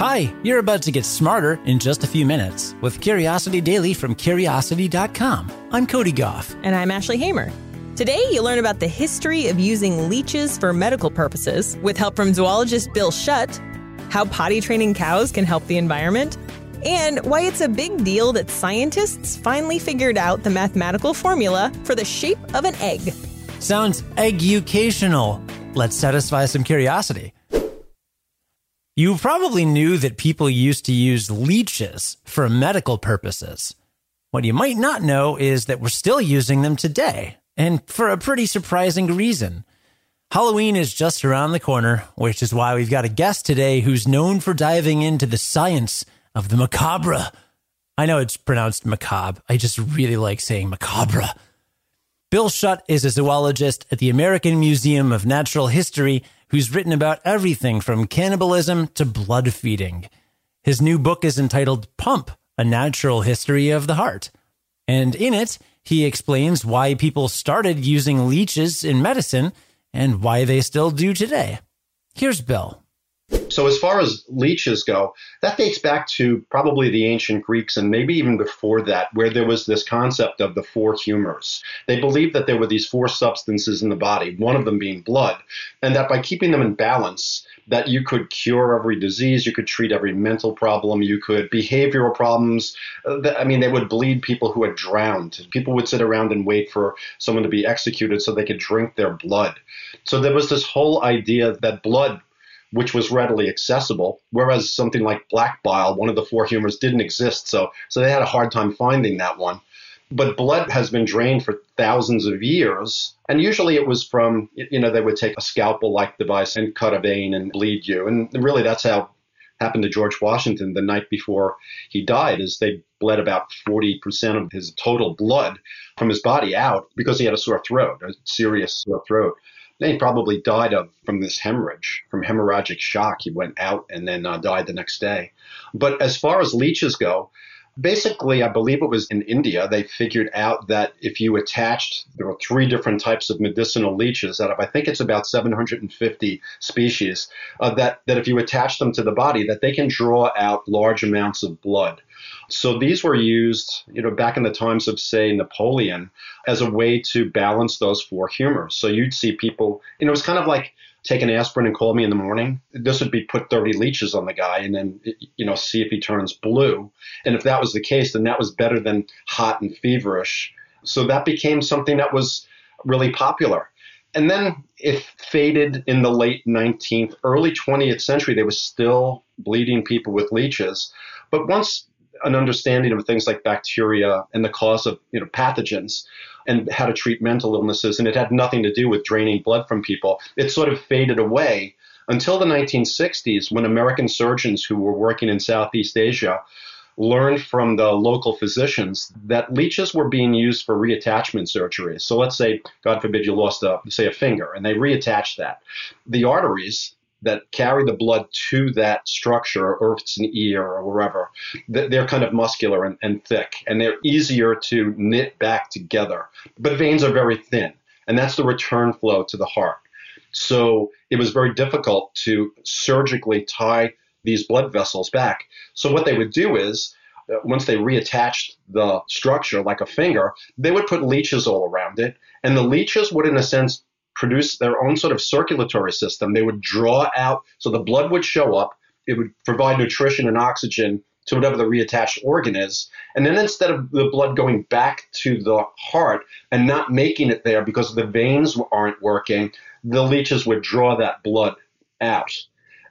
Hi, you're about to get smarter in just a few minutes with Curiosity Daily from Curiosity.com. I'm Cody Gough. And I'm Ashley Hamer. Today, you'll learn about the history of using leeches for medical purposes with help from zoologist Bill Schutt, how potty training cows can help the environment, and why it's a big deal that scientists finally figured out the mathematical formula for the shape of an egg. Sounds educational. Let's satisfy some curiosity. You probably knew that people used to use leeches for medical purposes. What you might not know is that we're still using them today, and for a pretty surprising reason. Halloween is just around the corner, which is why we've got a guest today who's known for diving into the science of the macabre. I know it's pronounced macabre. I just really like saying macabre. Bill Schutt is a zoologist at the American Museum of Natural History who's written about everything from cannibalism to blood feeding. His new book is entitled Pump A Natural History of the Heart. And in it, he explains why people started using leeches in medicine and why they still do today. Here's Bill. So, as far as leeches go, that dates back to probably the ancient Greeks and maybe even before that, where there was this concept of the four humors. They believed that there were these four substances in the body, one of them being blood, and that by keeping them in balance, that you could cure every disease, you could treat every mental problem, you could behavioral problems. Uh, I mean, they would bleed people who had drowned. People would sit around and wait for someone to be executed so they could drink their blood. So there was this whole idea that blood which was readily accessible, whereas something like black bile, one of the four humors, didn't exist. So, so they had a hard time finding that one. But blood has been drained for thousands of years. And usually it was from, you know, they would take a scalpel like device and cut a vein and bleed you. And really that's how happened to George Washington the night before he died is they bled about 40% of his total blood from his body out because he had a sore throat, a serious sore throat. Then he probably died of from this hemorrhage, from hemorrhagic shock. He went out and then uh, died the next day. But as far as leeches go, basically, I believe it was in India, they figured out that if you attached, there were three different types of medicinal leeches out of, I think it's about 750 species, uh, that, that if you attach them to the body, that they can draw out large amounts of blood. So these were used, you know, back in the times of, say, Napoleon, as a way to balance those four humors. So you'd see people, you know, it was kind of like take an aspirin and call me in the morning. This would be put 30 leeches on the guy and then, you know, see if he turns blue. And if that was the case, then that was better than hot and feverish. So that became something that was really popular. And then it faded in the late 19th, early 20th century. They were still bleeding people with leeches. But once an understanding of things like bacteria and the cause of you know pathogens and how to treat mental illnesses, and it had nothing to do with draining blood from people. It sort of faded away until the 1960s when American surgeons who were working in Southeast Asia learned from the local physicians that leeches were being used for reattachment surgery. So let's say, God forbid, you lost a say a finger, and they reattached that. The arteries that carry the blood to that structure, or if it's an ear or wherever, they're kind of muscular and, and thick, and they're easier to knit back together. But veins are very thin, and that's the return flow to the heart. So it was very difficult to surgically tie these blood vessels back. So what they would do is, uh, once they reattached the structure like a finger, they would put leeches all around it, and the leeches would, in a sense, produce their own sort of circulatory system. They would draw out, so the blood would show up, it would provide nutrition and oxygen to whatever the reattached organ is. And then instead of the blood going back to the heart and not making it there because the veins aren't working, the leeches would draw that blood out.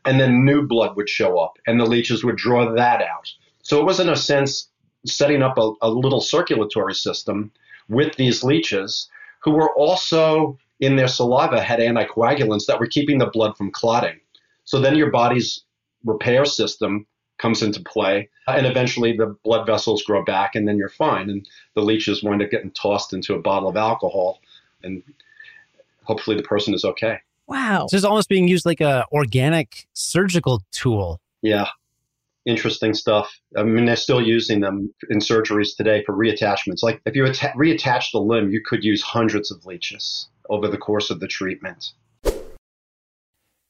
And then new blood would show up, and the leeches would draw that out. So it was, in a sense, setting up a, a little circulatory system with these leeches who were also in their saliva had anticoagulants that were keeping the blood from clotting. So then your body's repair system comes into play, and eventually the blood vessels grow back, and then you're fine. And the leeches wind up getting tossed into a bottle of alcohol, and hopefully the person is okay. Wow. This is almost being used like a organic surgical tool. Yeah. Interesting stuff. I mean, they're still using them in surgeries today for reattachments. Like if you atta- reattach the limb, you could use hundreds of leeches over the course of the treatment.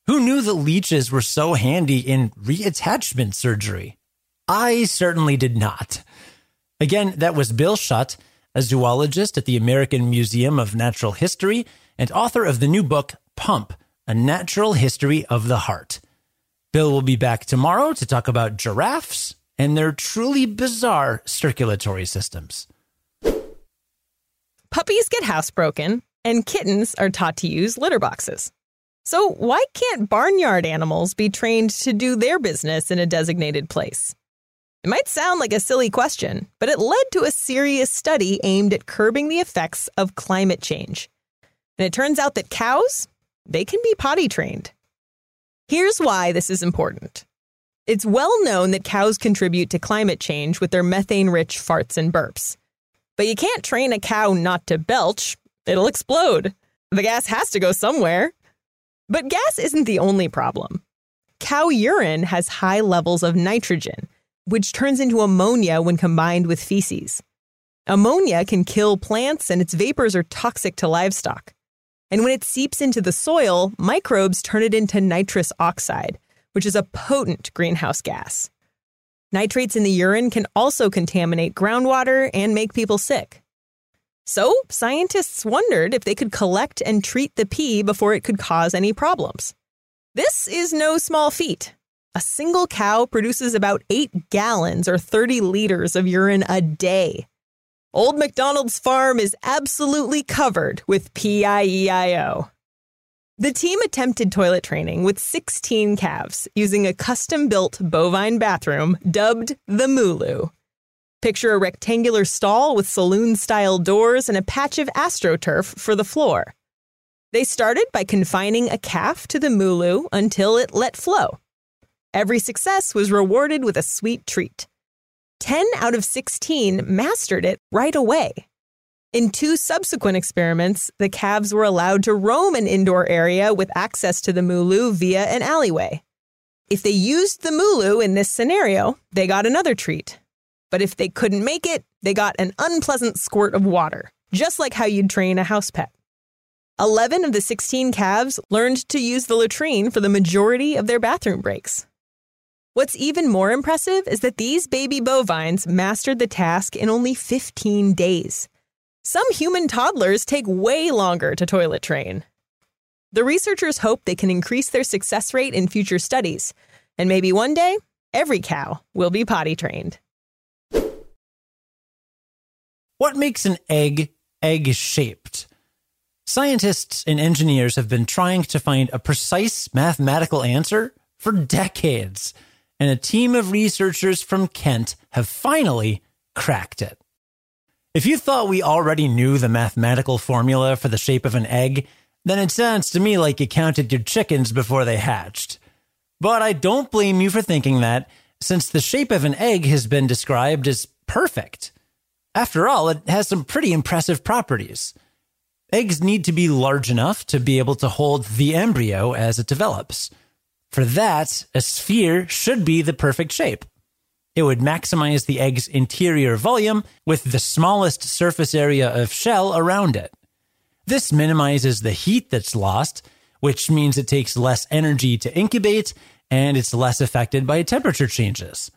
Who knew that leeches were so handy in reattachment surgery? I certainly did not. Again, that was Bill Schutt, a zoologist at the American Museum of Natural History and author of the new book, Pump A Natural History of the Heart. Bill will be back tomorrow to talk about giraffes and their truly bizarre circulatory systems. Puppies get housebroken, and kittens are taught to use litter boxes. So, why can't barnyard animals be trained to do their business in a designated place? It might sound like a silly question, but it led to a serious study aimed at curbing the effects of climate change. And it turns out that cows, they can be potty trained. Here's why this is important. It's well known that cows contribute to climate change with their methane rich farts and burps. But you can't train a cow not to belch, it'll explode. The gas has to go somewhere. But gas isn't the only problem. Cow urine has high levels of nitrogen, which turns into ammonia when combined with feces. Ammonia can kill plants, and its vapors are toxic to livestock. And when it seeps into the soil, microbes turn it into nitrous oxide, which is a potent greenhouse gas. Nitrates in the urine can also contaminate groundwater and make people sick. So, scientists wondered if they could collect and treat the pee before it could cause any problems. This is no small feat. A single cow produces about 8 gallons or 30 liters of urine a day. Old McDonald's farm is absolutely covered with PIEIO. The team attempted toilet training with 16 calves using a custom built bovine bathroom dubbed the Mooloo. Picture a rectangular stall with saloon style doors and a patch of astroturf for the floor. They started by confining a calf to the mooloo until it let flow. Every success was rewarded with a sweet treat. 10 out of 16 mastered it right away. In two subsequent experiments, the calves were allowed to roam an indoor area with access to the mooloo via an alleyway. If they used the mooloo in this scenario, they got another treat. But if they couldn't make it, they got an unpleasant squirt of water, just like how you'd train a house pet. 11 of the 16 calves learned to use the latrine for the majority of their bathroom breaks. What's even more impressive is that these baby bovines mastered the task in only 15 days. Some human toddlers take way longer to toilet train. The researchers hope they can increase their success rate in future studies, and maybe one day, every cow will be potty trained. What makes an egg egg shaped? Scientists and engineers have been trying to find a precise mathematical answer for decades, and a team of researchers from Kent have finally cracked it. If you thought we already knew the mathematical formula for the shape of an egg, then it sounds to me like you counted your chickens before they hatched. But I don't blame you for thinking that, since the shape of an egg has been described as perfect. After all, it has some pretty impressive properties. Eggs need to be large enough to be able to hold the embryo as it develops. For that, a sphere should be the perfect shape. It would maximize the egg's interior volume with the smallest surface area of shell around it. This minimizes the heat that's lost, which means it takes less energy to incubate and it's less affected by temperature changes.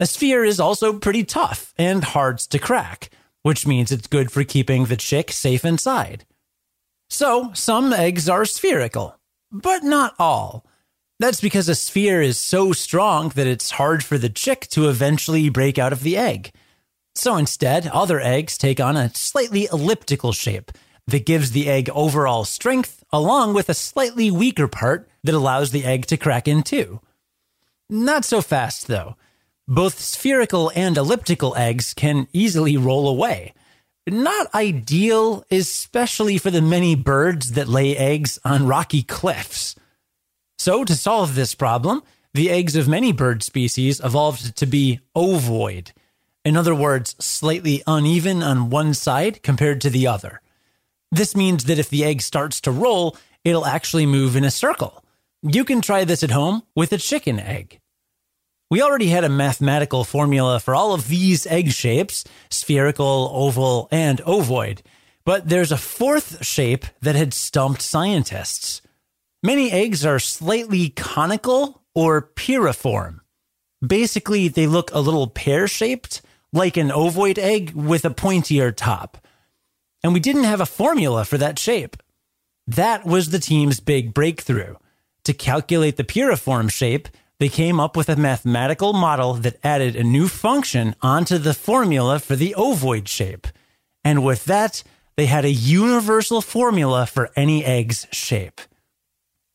A sphere is also pretty tough and hard to crack, which means it's good for keeping the chick safe inside. So, some eggs are spherical, but not all. That's because a sphere is so strong that it's hard for the chick to eventually break out of the egg. So instead, other eggs take on a slightly elliptical shape that gives the egg overall strength, along with a slightly weaker part that allows the egg to crack in two. Not so fast, though. Both spherical and elliptical eggs can easily roll away. Not ideal, especially for the many birds that lay eggs on rocky cliffs. So, to solve this problem, the eggs of many bird species evolved to be ovoid. In other words, slightly uneven on one side compared to the other. This means that if the egg starts to roll, it'll actually move in a circle. You can try this at home with a chicken egg. We already had a mathematical formula for all of these egg shapes spherical, oval, and ovoid. But there's a fourth shape that had stumped scientists. Many eggs are slightly conical or piriform. Basically, they look a little pear shaped, like an ovoid egg with a pointier top. And we didn't have a formula for that shape. That was the team's big breakthrough. To calculate the piriform shape, they came up with a mathematical model that added a new function onto the formula for the ovoid shape. And with that, they had a universal formula for any egg's shape.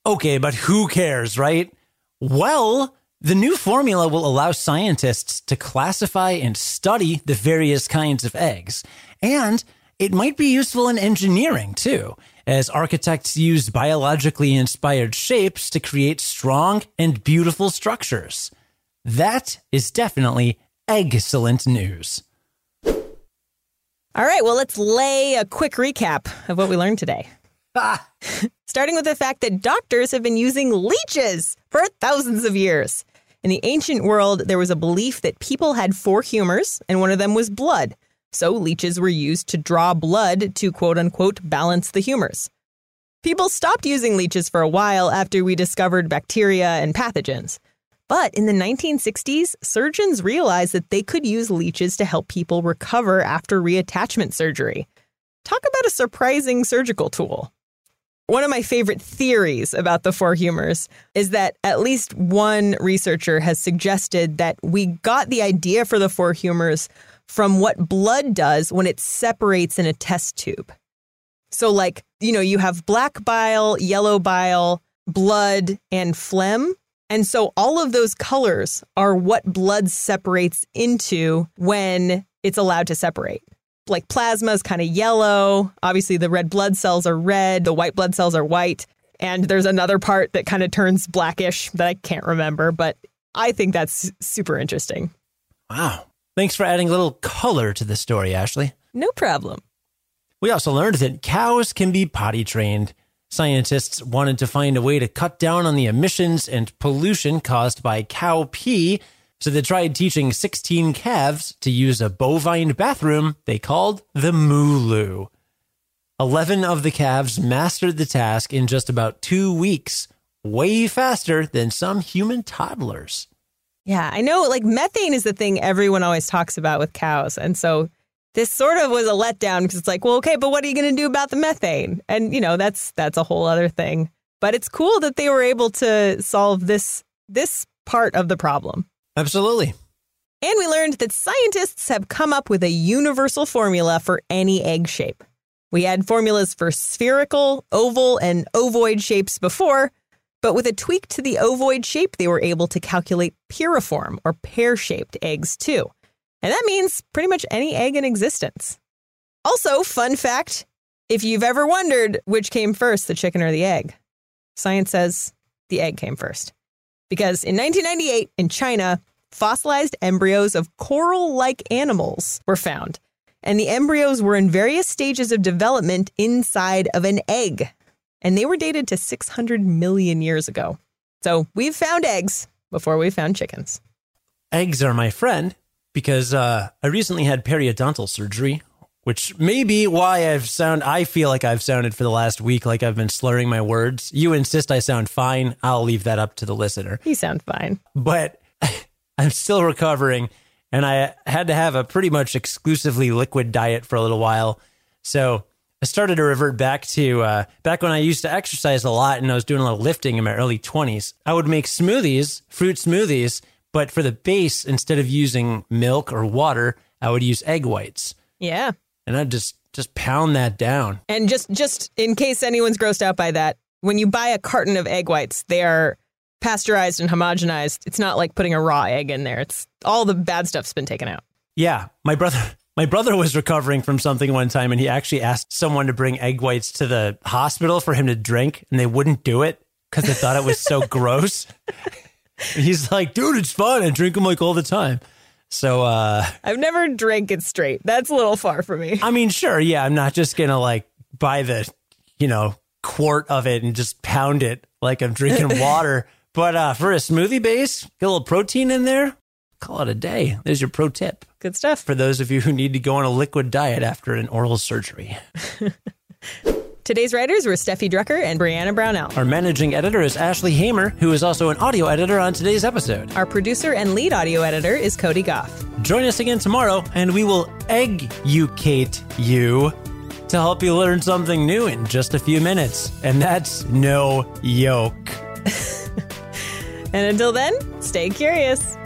Okay, but who cares, right? Well, the new formula will allow scientists to classify and study the various kinds of eggs. And it might be useful in engineering too, as architects use biologically inspired shapes to create strong and beautiful structures. That is definitely excellent news. All right, well, let's lay a quick recap of what we learned today. Ah. Starting with the fact that doctors have been using leeches for thousands of years. In the ancient world, there was a belief that people had four humors, and one of them was blood. So leeches were used to draw blood to quote unquote balance the humors. People stopped using leeches for a while after we discovered bacteria and pathogens. But in the 1960s, surgeons realized that they could use leeches to help people recover after reattachment surgery. Talk about a surprising surgical tool. One of my favorite theories about the four humors is that at least one researcher has suggested that we got the idea for the four humors from what blood does when it separates in a test tube. So, like, you know, you have black bile, yellow bile, blood, and phlegm. And so all of those colors are what blood separates into when it's allowed to separate like plasma is kind of yellow. Obviously, the red blood cells are red, the white blood cells are white. And there's another part that kind of turns blackish that I can't remember, but I think that's super interesting. Wow. Thanks for adding a little color to the story, Ashley. No problem. We also learned that cows can be potty trained. Scientists wanted to find a way to cut down on the emissions and pollution caused by cow pee so they tried teaching 16 calves to use a bovine bathroom they called the Mooloo. 11 of the calves mastered the task in just about two weeks, way faster than some human toddlers. Yeah, I know like methane is the thing everyone always talks about with cows. And so this sort of was a letdown because it's like, well, okay, but what are you going to do about the methane? And you know, that's that's a whole other thing. But it's cool that they were able to solve this this part of the problem. Absolutely. And we learned that scientists have come up with a universal formula for any egg shape. We had formulas for spherical, oval, and ovoid shapes before, but with a tweak to the ovoid shape, they were able to calculate piriform or pear shaped eggs too. And that means pretty much any egg in existence. Also, fun fact if you've ever wondered which came first, the chicken or the egg, science says the egg came first. Because in 1998, in China, fossilized embryos of coral like animals were found. And the embryos were in various stages of development inside of an egg. And they were dated to 600 million years ago. So we've found eggs before we found chickens. Eggs are my friend because uh, I recently had periodontal surgery, which may be why I've sound. I feel like I've sounded for the last week like I've been slurring my words. You insist I sound fine. I'll leave that up to the listener. You sound fine, but I'm still recovering, and I had to have a pretty much exclusively liquid diet for a little while. So I started to revert back to uh, back when I used to exercise a lot and I was doing a lot of lifting in my early 20s. I would make smoothies, fruit smoothies, but for the base, instead of using milk or water, I would use egg whites. Yeah. And I'd just just pound that down. And just just in case anyone's grossed out by that, when you buy a carton of egg whites, they are pasteurized and homogenized. It's not like putting a raw egg in there. It's all the bad stuff's been taken out. Yeah, my brother my brother was recovering from something one time and he actually asked someone to bring egg whites to the hospital for him to drink and they wouldn't do it cuz they thought it was so gross. he's like, "Dude, it's fun. I drink them like all the time." So uh I've never drank it straight. That's a little far for me. I mean, sure, yeah, I'm not just going to like buy the, you know, quart of it and just pound it like I'm drinking water. But uh, for a smoothie base, get a little protein in there, call it a day. There's your pro tip. Good stuff. For those of you who need to go on a liquid diet after an oral surgery. Today's writers were Steffi Drucker and Brianna Brownell. Our managing editor is Ashley Hamer, who is also an audio editor on today's episode. Our producer and lead audio editor is Cody Gough. Join us again tomorrow, and we will educate you to help you learn something new in just a few minutes. And that's no yoke. and until then, stay curious.